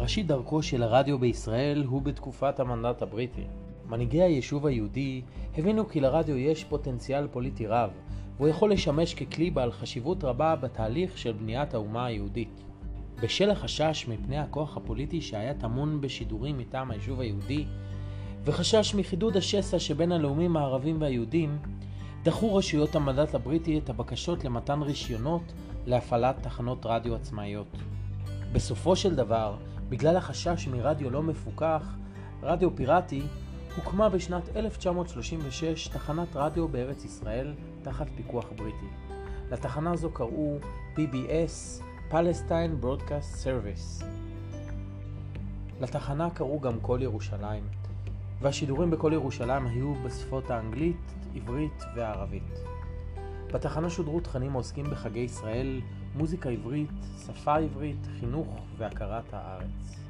ראשית דרכו של הרדיו בישראל הוא בתקופת המנדט הבריטי. מנהיגי היישוב היהודי הבינו כי לרדיו יש פוטנציאל פוליטי רב, והוא יכול לשמש ככלי בעל חשיבות רבה בתהליך של בניית האומה היהודית. בשל החשש מפני הכוח הפוליטי שהיה טמון בשידורים מטעם היישוב היהודי, וחשש מחידוד השסע שבין הלאומים הערבים והיהודים, דחו רשויות המנדט הבריטי את הבקשות למתן רישיונות להפעלת תחנות רדיו עצמאיות. בסופו של דבר, בגלל החשש מרדיו לא מפוקח, רדיו פיראטי, הוקמה בשנת 1936 תחנת רדיו בארץ ישראל תחת פיקוח בריטי. לתחנה זו קראו PBS, Palestine Broadcast Service. לתחנה קראו גם קול ירושלים, והשידורים בקול ירושלים היו בשפות האנגלית, עברית וערבית. בתחנה שודרו תכנים העוסקים בחגי ישראל, מוזיקה עברית, שפה עברית, חינוך והכרת הארץ.